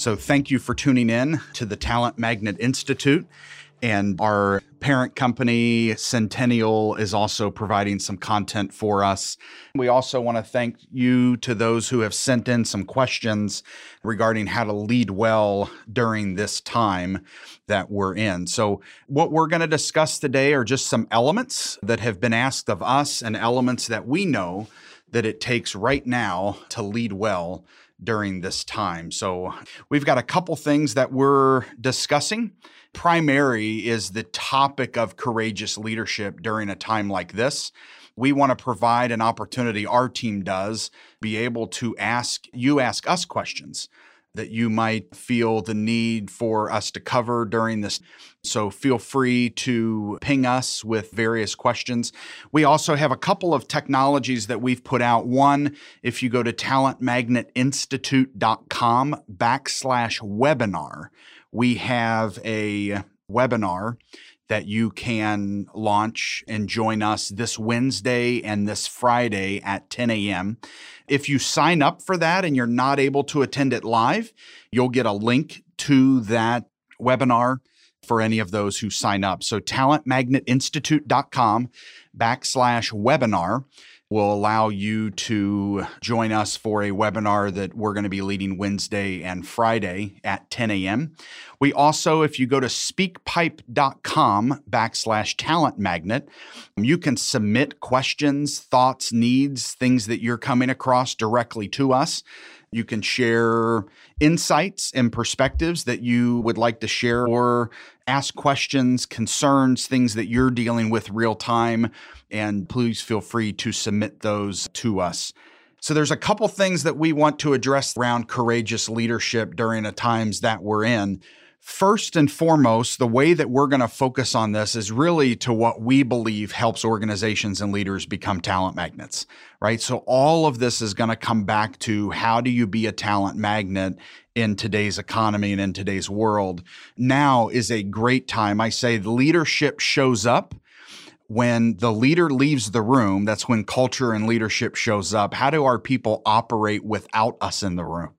So, thank you for tuning in to the Talent Magnet Institute. And our parent company, Centennial, is also providing some content for us. We also want to thank you to those who have sent in some questions regarding how to lead well during this time that we're in. So, what we're going to discuss today are just some elements that have been asked of us and elements that we know that it takes right now to lead well during this time. So, we've got a couple things that we're discussing. Primary is the topic of courageous leadership during a time like this. We want to provide an opportunity, our team does, be able to ask you ask us questions that you might feel the need for us to cover during this. So feel free to ping us with various questions. We also have a couple of technologies that we've put out. One, if you go to talentmagnetinstitute.com backslash webinar, we have a webinar that you can launch and join us this Wednesday and this Friday at 10 a.m. If you sign up for that and you're not able to attend it live, you'll get a link to that webinar for any of those who sign up. So talentmagnetinstitute.com backslash webinar will allow you to join us for a webinar that we're going to be leading Wednesday and Friday at 10 a.m. We also, if you go to speakpipe.com backslash talent magnet, you can submit questions, thoughts, needs, things that you're coming across directly to us. You can share insights and perspectives that you would like to share or ask questions, concerns, things that you're dealing with real time. And please feel free to submit those to us. So there's a couple things that we want to address around courageous leadership during the times that we're in. First and foremost, the way that we're going to focus on this is really to what we believe helps organizations and leaders become talent magnets, right? So all of this is going to come back to how do you be a talent magnet in today's economy and in today's world. Now is a great time. I say leadership shows up when the leader leaves the room. That's when culture and leadership shows up. How do our people operate without us in the room?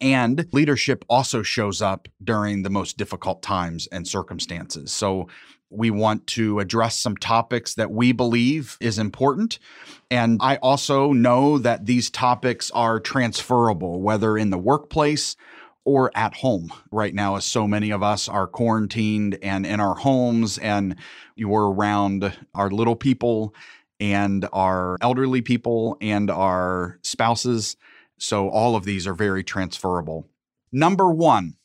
And leadership also shows up during the most difficult times and circumstances. So we want to address some topics that we believe is important. And I also know that these topics are transferable, whether in the workplace or at home right now, as so many of us are quarantined and in our homes, and you're around our little people and our elderly people and our spouses so all of these are very transferable. Number one,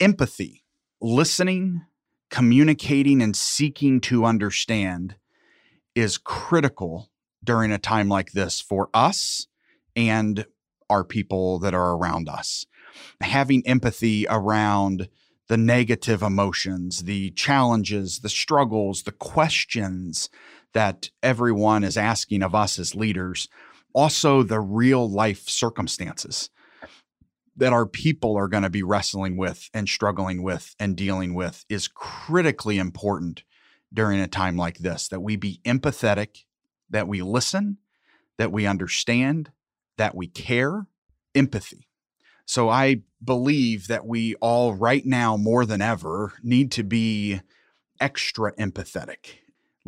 empathy, listening, communicating, and seeking to understand is critical during a time like this for us and our people that are around us. Having empathy around the negative emotions, the challenges, the struggles, the questions that everyone is asking of us as leaders also the real life circumstances that our people are going to be wrestling with and struggling with and dealing with is critically important during a time like this that we be empathetic, that we listen, that we understand, that we care, empathy. So I believe that we all, right now, more than ever, need to be extra empathetic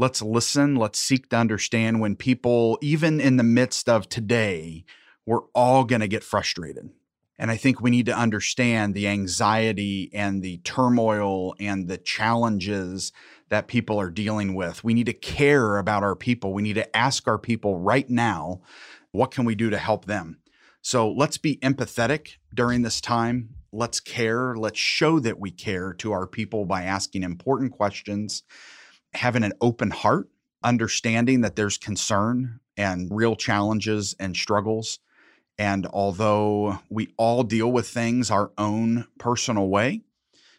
let's listen, let's seek to understand when people, even in the midst of today, we're all going to get frustrated. And I think we need to understand the anxiety and the turmoil and the challenges that people are dealing with. We need to care about our people. We need to ask our people right now, what can we do to help them? So let's be empathetic during this time. Let's care. Let's show that we care to our people by asking important questions having an open heart, understanding that there's concern and real challenges and struggles. And although we all deal with things our own personal way,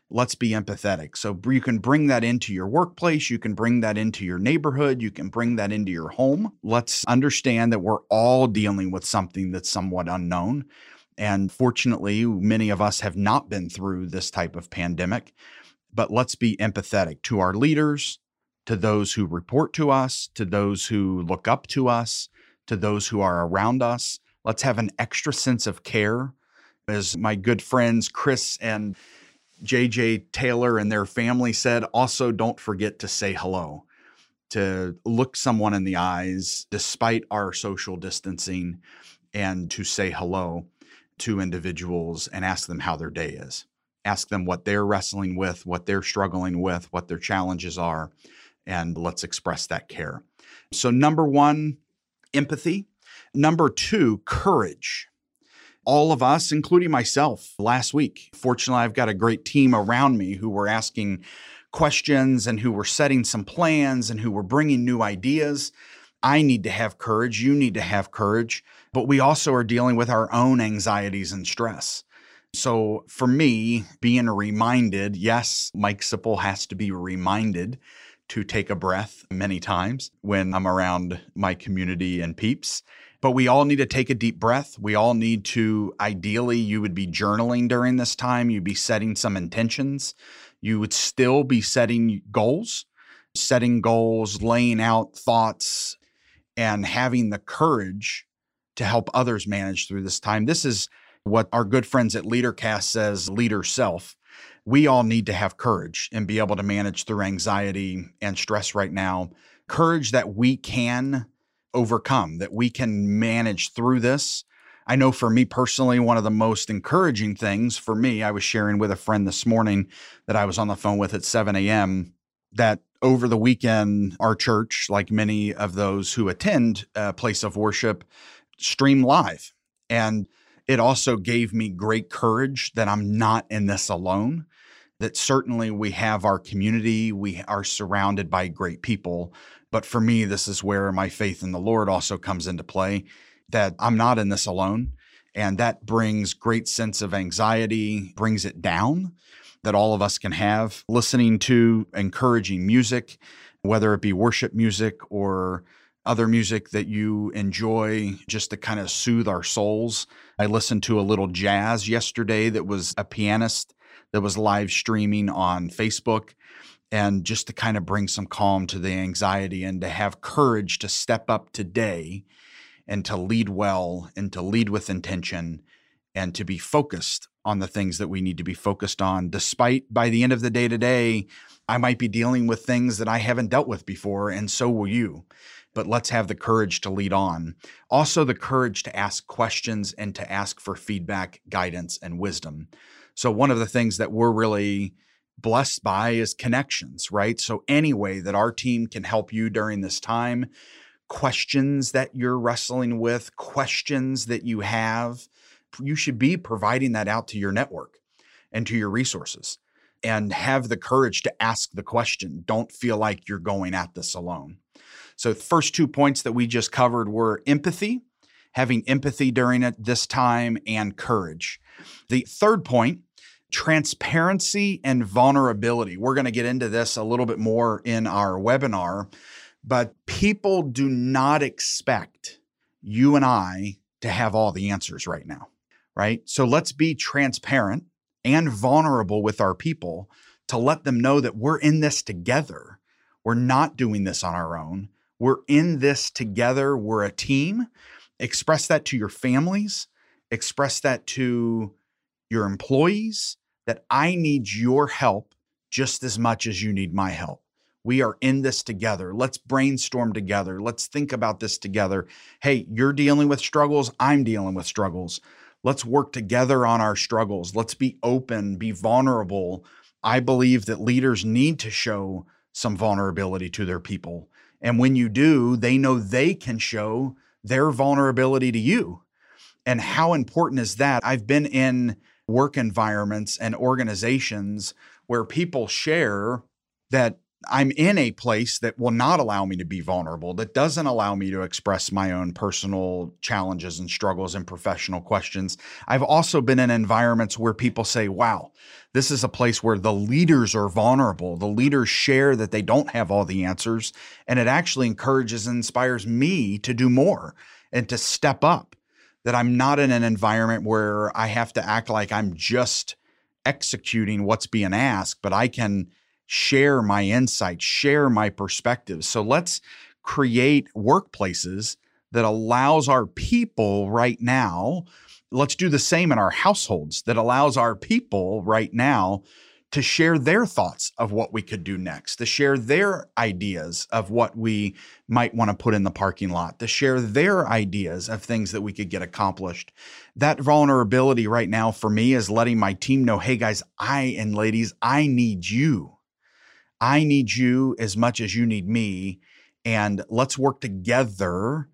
let's be empathetic. So you can bring that into your workplace, you can bring that into your neighborhood, you can bring that into your home. Let's understand that we're all dealing with something that's somewhat unknown. And fortunately, many of us have not been through this type of pandemic. But let's be empathetic to our leaders, to those who report to us, to those who look up to us, to those who are around us. Let's have an extra sense of care. As my good friends Chris and JJ Taylor and their family said, also don't forget to say hello, to look someone in the eyes despite our social distancing, and to say hello to individuals and ask them how their day is. Ask them what they're wrestling with, what they're struggling with, what their challenges are, and let's express that care. So, number one, empathy. Number two, courage all of us, including myself, last week. Fortunately, I've got a great team around me who were asking questions and who were setting some plans and who were bringing new ideas. I need to have courage. You need to have courage. But we also are dealing with our own anxieties and stress. So for me, being reminded, yes, Mike Sipple has to be reminded to take a breath many times when I'm around my community and peeps. But we all need to take a deep breath. We all need to, ideally, you would be journaling during this time. You'd be setting some intentions. You would still be setting goals, setting goals, laying out thoughts, and having the courage to help others manage through this time. This is what our good friends at LeaderCast says leader self. We all need to have courage and be able to manage through anxiety and stress right now. Courage that we can overcome, that we can manage through this. I know for me personally, one of the most encouraging things for me, I was sharing with a friend this morning that I was on the phone with at 7 a.m. that over the weekend, our church, like many of those who attend a place of worship, stream live. And it also gave me great courage that I'm not in this alone. That certainly we have our community, we are surrounded by great people, but for me, this is where my faith in the Lord also comes into play that I'm not in this alone. And that brings great sense of anxiety, brings it down that all of us can have. Listening to encouraging music, whether it be worship music or other music that you enjoy just to kind of soothe our souls. I listened to a little jazz yesterday that was a pianist that was live streaming on Facebook and just to kind of bring some calm to the anxiety and to have courage to step up today and to lead well and to lead with intention and to be focused on the things that we need to be focused on. Despite by the end of the day today I might be dealing with things that I haven't dealt with before and so will you. But let's have the courage to lead on. Also the courage to ask questions and to ask for feedback guidance and wisdom so one of the things that we're really blessed by is connections, right? So, any way that our team can help you during this time, questions that you're wrestling with, questions that you have, you should be providing that out to your network and to your resources and have the courage to ask the question. Don't feel like you're going at this alone. So, the first two points that we just covered were empathy, having empathy during it this time, and courage. The third point transparency and vulnerability. We're going to get into this a little bit more in our webinar, but people do not expect you and I to have all the answers right now, right? So let's be transparent and vulnerable with our people to let them know that we're in this together. We're not doing this on our own. We're in this together. We're a team. Express that to your families, express that to your employees, that I need your help just as much as you need my help. We are in this together. Let's brainstorm together. Let's think about this together. Hey, you're dealing with struggles. I'm dealing with struggles. Let's work together on our struggles. Let's be open, be vulnerable. I believe that leaders need to show some vulnerability to their people. And when you do, they know they can show their vulnerability to you. And how important is that? I've been in work environments and organizations where people share that I'm in a place that will not allow me to be vulnerable, that doesn't allow me to express my own personal challenges and struggles and professional questions. I've also been in environments where people say, wow, this is a place where the leaders are vulnerable. The leaders share that they don't have all the answers. And it actually encourages and inspires me to do more and to step up. That I'm not in an environment where I have to act like I'm just executing what's being asked, but I can share my insights, share my perspectives. So let's create workplaces that allows our people right now. Let's do the same in our households that allows our people right now to share their thoughts of what we could do next, to share their ideas of what we might want to put in the parking lot, to share their ideas of things that we could get accomplished. That vulnerability right now for me is letting my team know hey, guys, I and ladies, I need you. I need you as much as you need me. And let's work together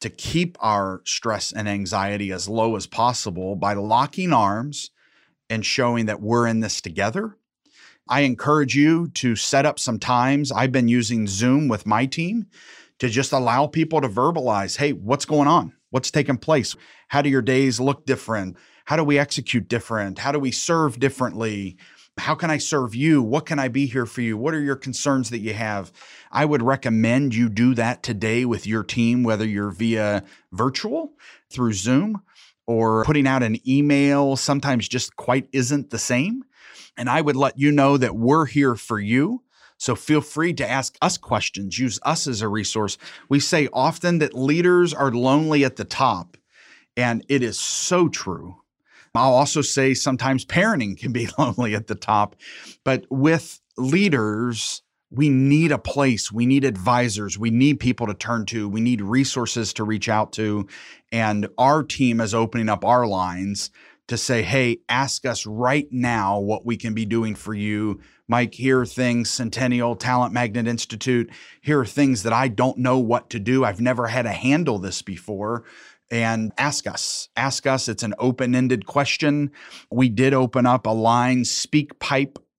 to keep our stress and anxiety as low as possible by locking arms and showing that we're in this together. I encourage you to set up some times. I've been using Zoom with my team to just allow people to verbalize hey, what's going on? What's taking place? How do your days look different? How do we execute different? How do we serve differently? How can I serve you? What can I be here for you? What are your concerns that you have? I would recommend you do that today with your team, whether you're via virtual through Zoom or putting out an email, sometimes just quite isn't the same. And I would let you know that we're here for you. So feel free to ask us questions, use us as a resource. We say often that leaders are lonely at the top, and it is so true. I'll also say sometimes parenting can be lonely at the top, but with leaders, we need a place, we need advisors, we need people to turn to, we need resources to reach out to. And our team is opening up our lines to say, hey, ask us right now what we can be doing for you. Mike, here are things, Centennial Talent Magnet Institute, here are things that I don't know what to do. I've never had to handle this before and ask us. Ask us. It's an open ended question. We did open up a line,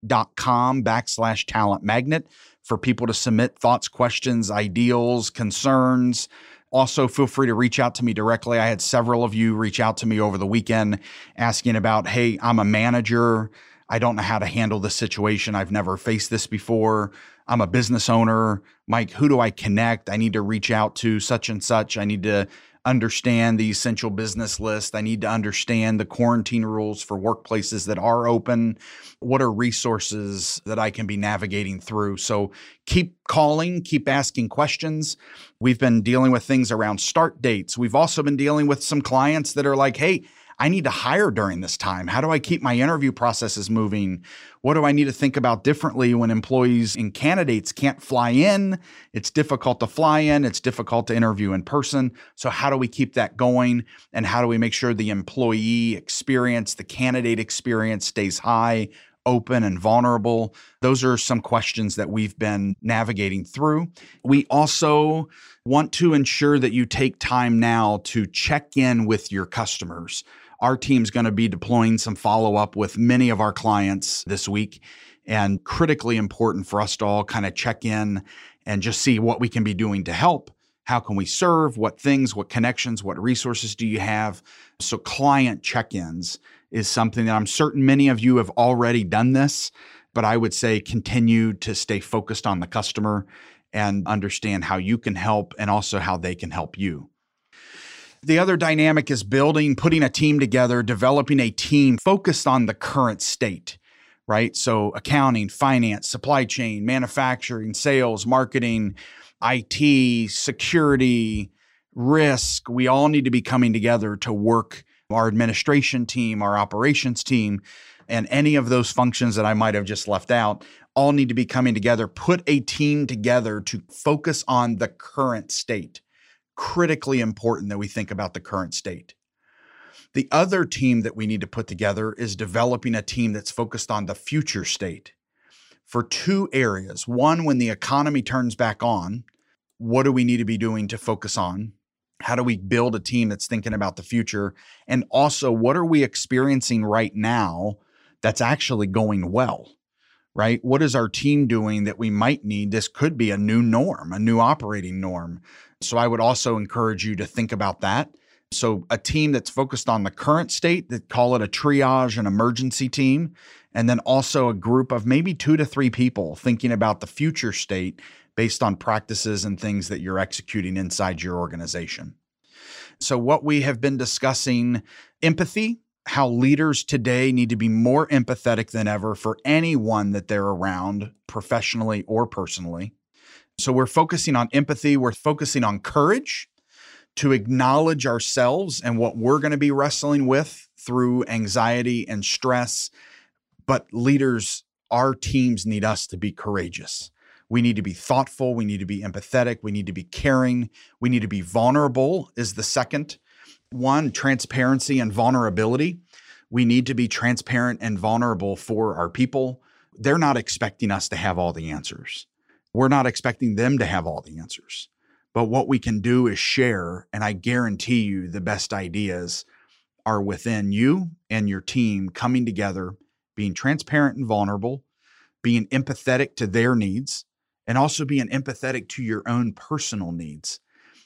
speakpipe.com backslash talent magnet for people to submit thoughts, questions, ideals, concerns. Also, feel free to reach out to me directly. I had several of you reach out to me over the weekend asking about, hey, I'm a manager. I don't know how to handle this situation. I've never faced this before. I'm a business owner. Mike, who do I connect? I need to reach out to such and such. I need to understand the essential business list. I need to understand the quarantine rules for workplaces that are open. What are resources that I can be navigating through? So keep calling, keep asking questions. We've been dealing with things around start dates. We've also been dealing with some clients that are like, hey, I need to hire during this time? How do I keep my interview processes moving? What do I need to think about differently when employees and candidates can't fly in? It's difficult to fly in, it's difficult to interview in person. So, how do we keep that going? And how do we make sure the employee experience, the candidate experience stays high? Open and vulnerable? Those are some questions that we've been navigating through. We also want to ensure that you take time now to check in with your customers our team's going to be deploying some follow up with many of our clients this week. And critically important for us to all kind of check in and just see what we can be doing to help. How can we serve? What things, what connections, what resources do you have? So, client check ins is something that I'm certain many of you have already done this, but I would say continue to stay focused on the customer and understand how you can help and also how they can help you. The other dynamic is building, putting a team together, developing a team focused on the current state, right? So, accounting, finance, supply chain, manufacturing, sales, marketing, IT, security, risk. We all need to be coming together to work our administration team, our operations team, and any of those functions that I might have just left out all need to be coming together. Put a team together to focus on the current state critically important that we think about the current state. The other team that we need to put together is developing a team that's focused on the future state for two areas. One, when the economy turns back on, what do we need to be doing to focus on? How do we build a team that's thinking about the future? And also, what are we experiencing right now that's actually going well? right? What is our team doing that we might need? This could be a new norm, a new operating norm. So I would also encourage you to think about that. So a team that's focused on the current state, that call it a triage and emergency team, and then also a group of maybe 2 to 3 people thinking about the future state based on practices and things that you're executing inside your organization. So what we have been discussing empathy how leaders today need to be more empathetic than ever for anyone that they're around, professionally or personally. So we're focusing on empathy, we're focusing on courage to acknowledge ourselves and what we're going to be wrestling with through anxiety and stress. But leaders, our teams need us to be courageous. We need to be thoughtful. We need to be empathetic. We need to be caring. We need to be vulnerable, is the second one, transparency and vulnerability. We need to be transparent and vulnerable for our people. They're not expecting us to have all the answers. We're not expecting them to have all the answers. But what we can do is share. And I guarantee you the best ideas are within you and your team coming together, being transparent and vulnerable, being empathetic to their needs, and also being empathetic to your own personal needs.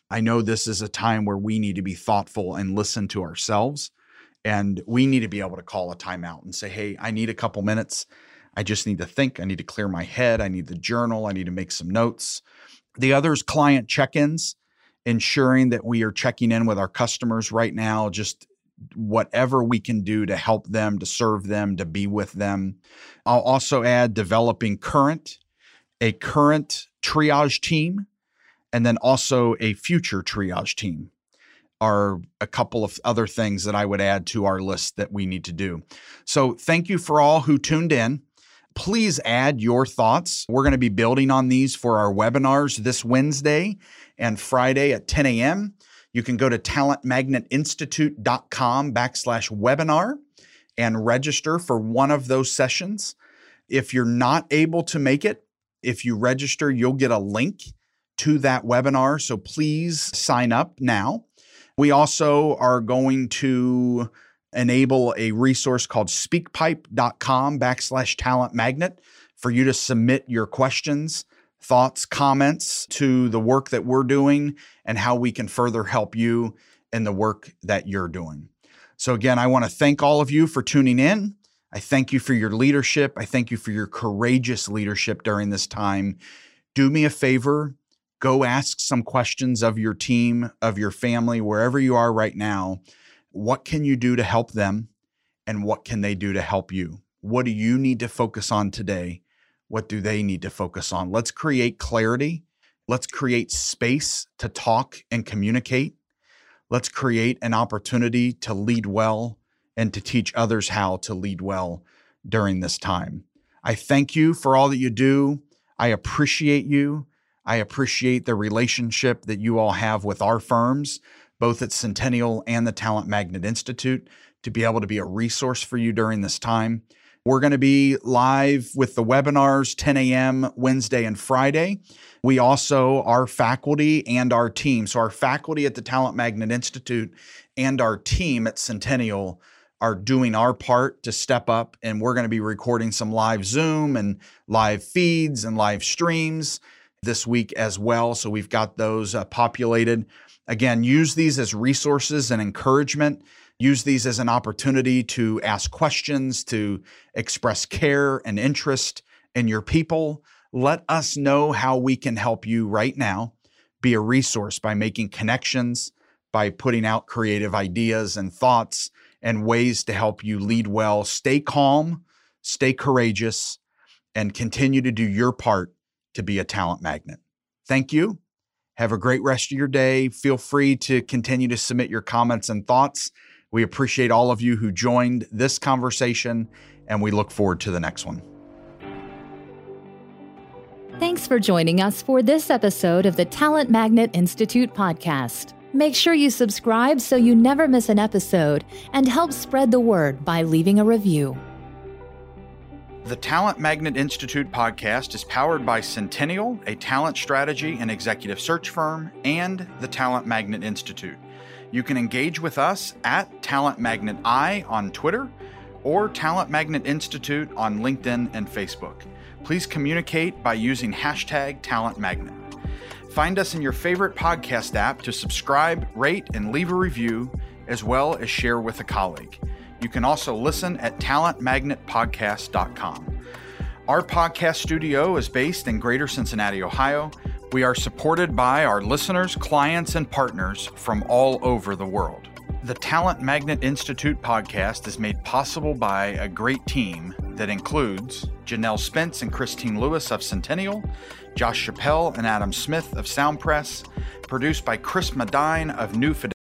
I know this is a time where we need to be thoughtful and listen to ourselves. And we need to be able to call a timeout and say, hey, I need a couple minutes. I just need to think. I need to clear my head. I need the journal. I need to make some notes. The other is client check ins, ensuring that we are checking in with our customers right now, just whatever we can do to help them, to serve them, to be with them. I'll also add developing current, a current triage team and then also a future triage team are a couple of other things that I would add to our list that we need to do. So, thank you for all who tuned in. Please add your thoughts. We're going to be building on these for our webinars this Wednesday and Friday at 10 a.m. You can go to talentmagnetinstitute.com backslash webinar and register for one of those sessions. If you're not able to make it, if you register, you'll get a link to that webinar. So please sign up now. We also are going to enable a resource called speakpipe.com backslash talent magnet for you to submit your questions, thoughts, comments to the work that we're doing and how we can further help you in the work that you're doing. So, again, I want to thank all of you for tuning in. I thank you for your leadership. I thank you for your courageous leadership during this time. Do me a favor, go ask some questions of your team, of your family, wherever you are right now. What can you do to help them? And what can they do to help you? What do you need to focus on today? What do they need to focus on? Let's create clarity. Let's create space to talk and communicate. Let's create an opportunity to lead well and to teach others how to lead well during this time. I thank you for all that you do. I appreciate you. I appreciate the relationship that you all have with our firms, both at Centennial and the Talent Magnet Institute, to be able to be a resource for you during this time. We're going to be live with the webinars 10 a.m. Wednesday and Friday. We also, our faculty and our team, so our faculty at the Talent Magnet Institute and our team at Centennial are doing our part to step up, and we're going to be recording some live Zoom and live feeds and live streams this week as well. So we've got those uh, populated. Again, use these as resources and encouragement. Use these as an opportunity to ask questions, to express care and interest in your people. Let us know how we can help you right now. Be a resource by making connections, by putting out creative ideas and thoughts and ways to help you lead well. Stay calm, stay courageous, and continue to do your part to be a talent magnet. Thank you. Have a great rest of your day. Feel free to continue to submit your comments and thoughts. We appreciate all of you who joined this conversation, and we look forward to the next one. Thanks for joining us for this episode of the Talent Magnet Institute podcast. Make sure you subscribe so you never miss an episode and help spread the word by leaving a review. The Talent Magnet Institute podcast is powered by Centennial, a talent strategy and executive search firm, and the Talent Magnet Institute. You can engage with us at Talent Magnet I on Twitter or Talent Magnet Institute on LinkedIn and Facebook. Please communicate by using hashtag Talent Magnet. Find us in your favorite podcast app to subscribe, rate, and leave a review, as well as share with a colleague. You can also listen at talentmagnetpodcast.com. Our podcast studio is based in Greater Cincinnati, Ohio. We are supported by our listeners, clients, and partners from all over the world. The Talent Magnet Institute podcast is made possible by a great team that includes Janelle Spence and Christine Lewis of Centennial, Josh Chappelle and Adam Smith of Soundpress, produced by Chris Medine of New Fidelity.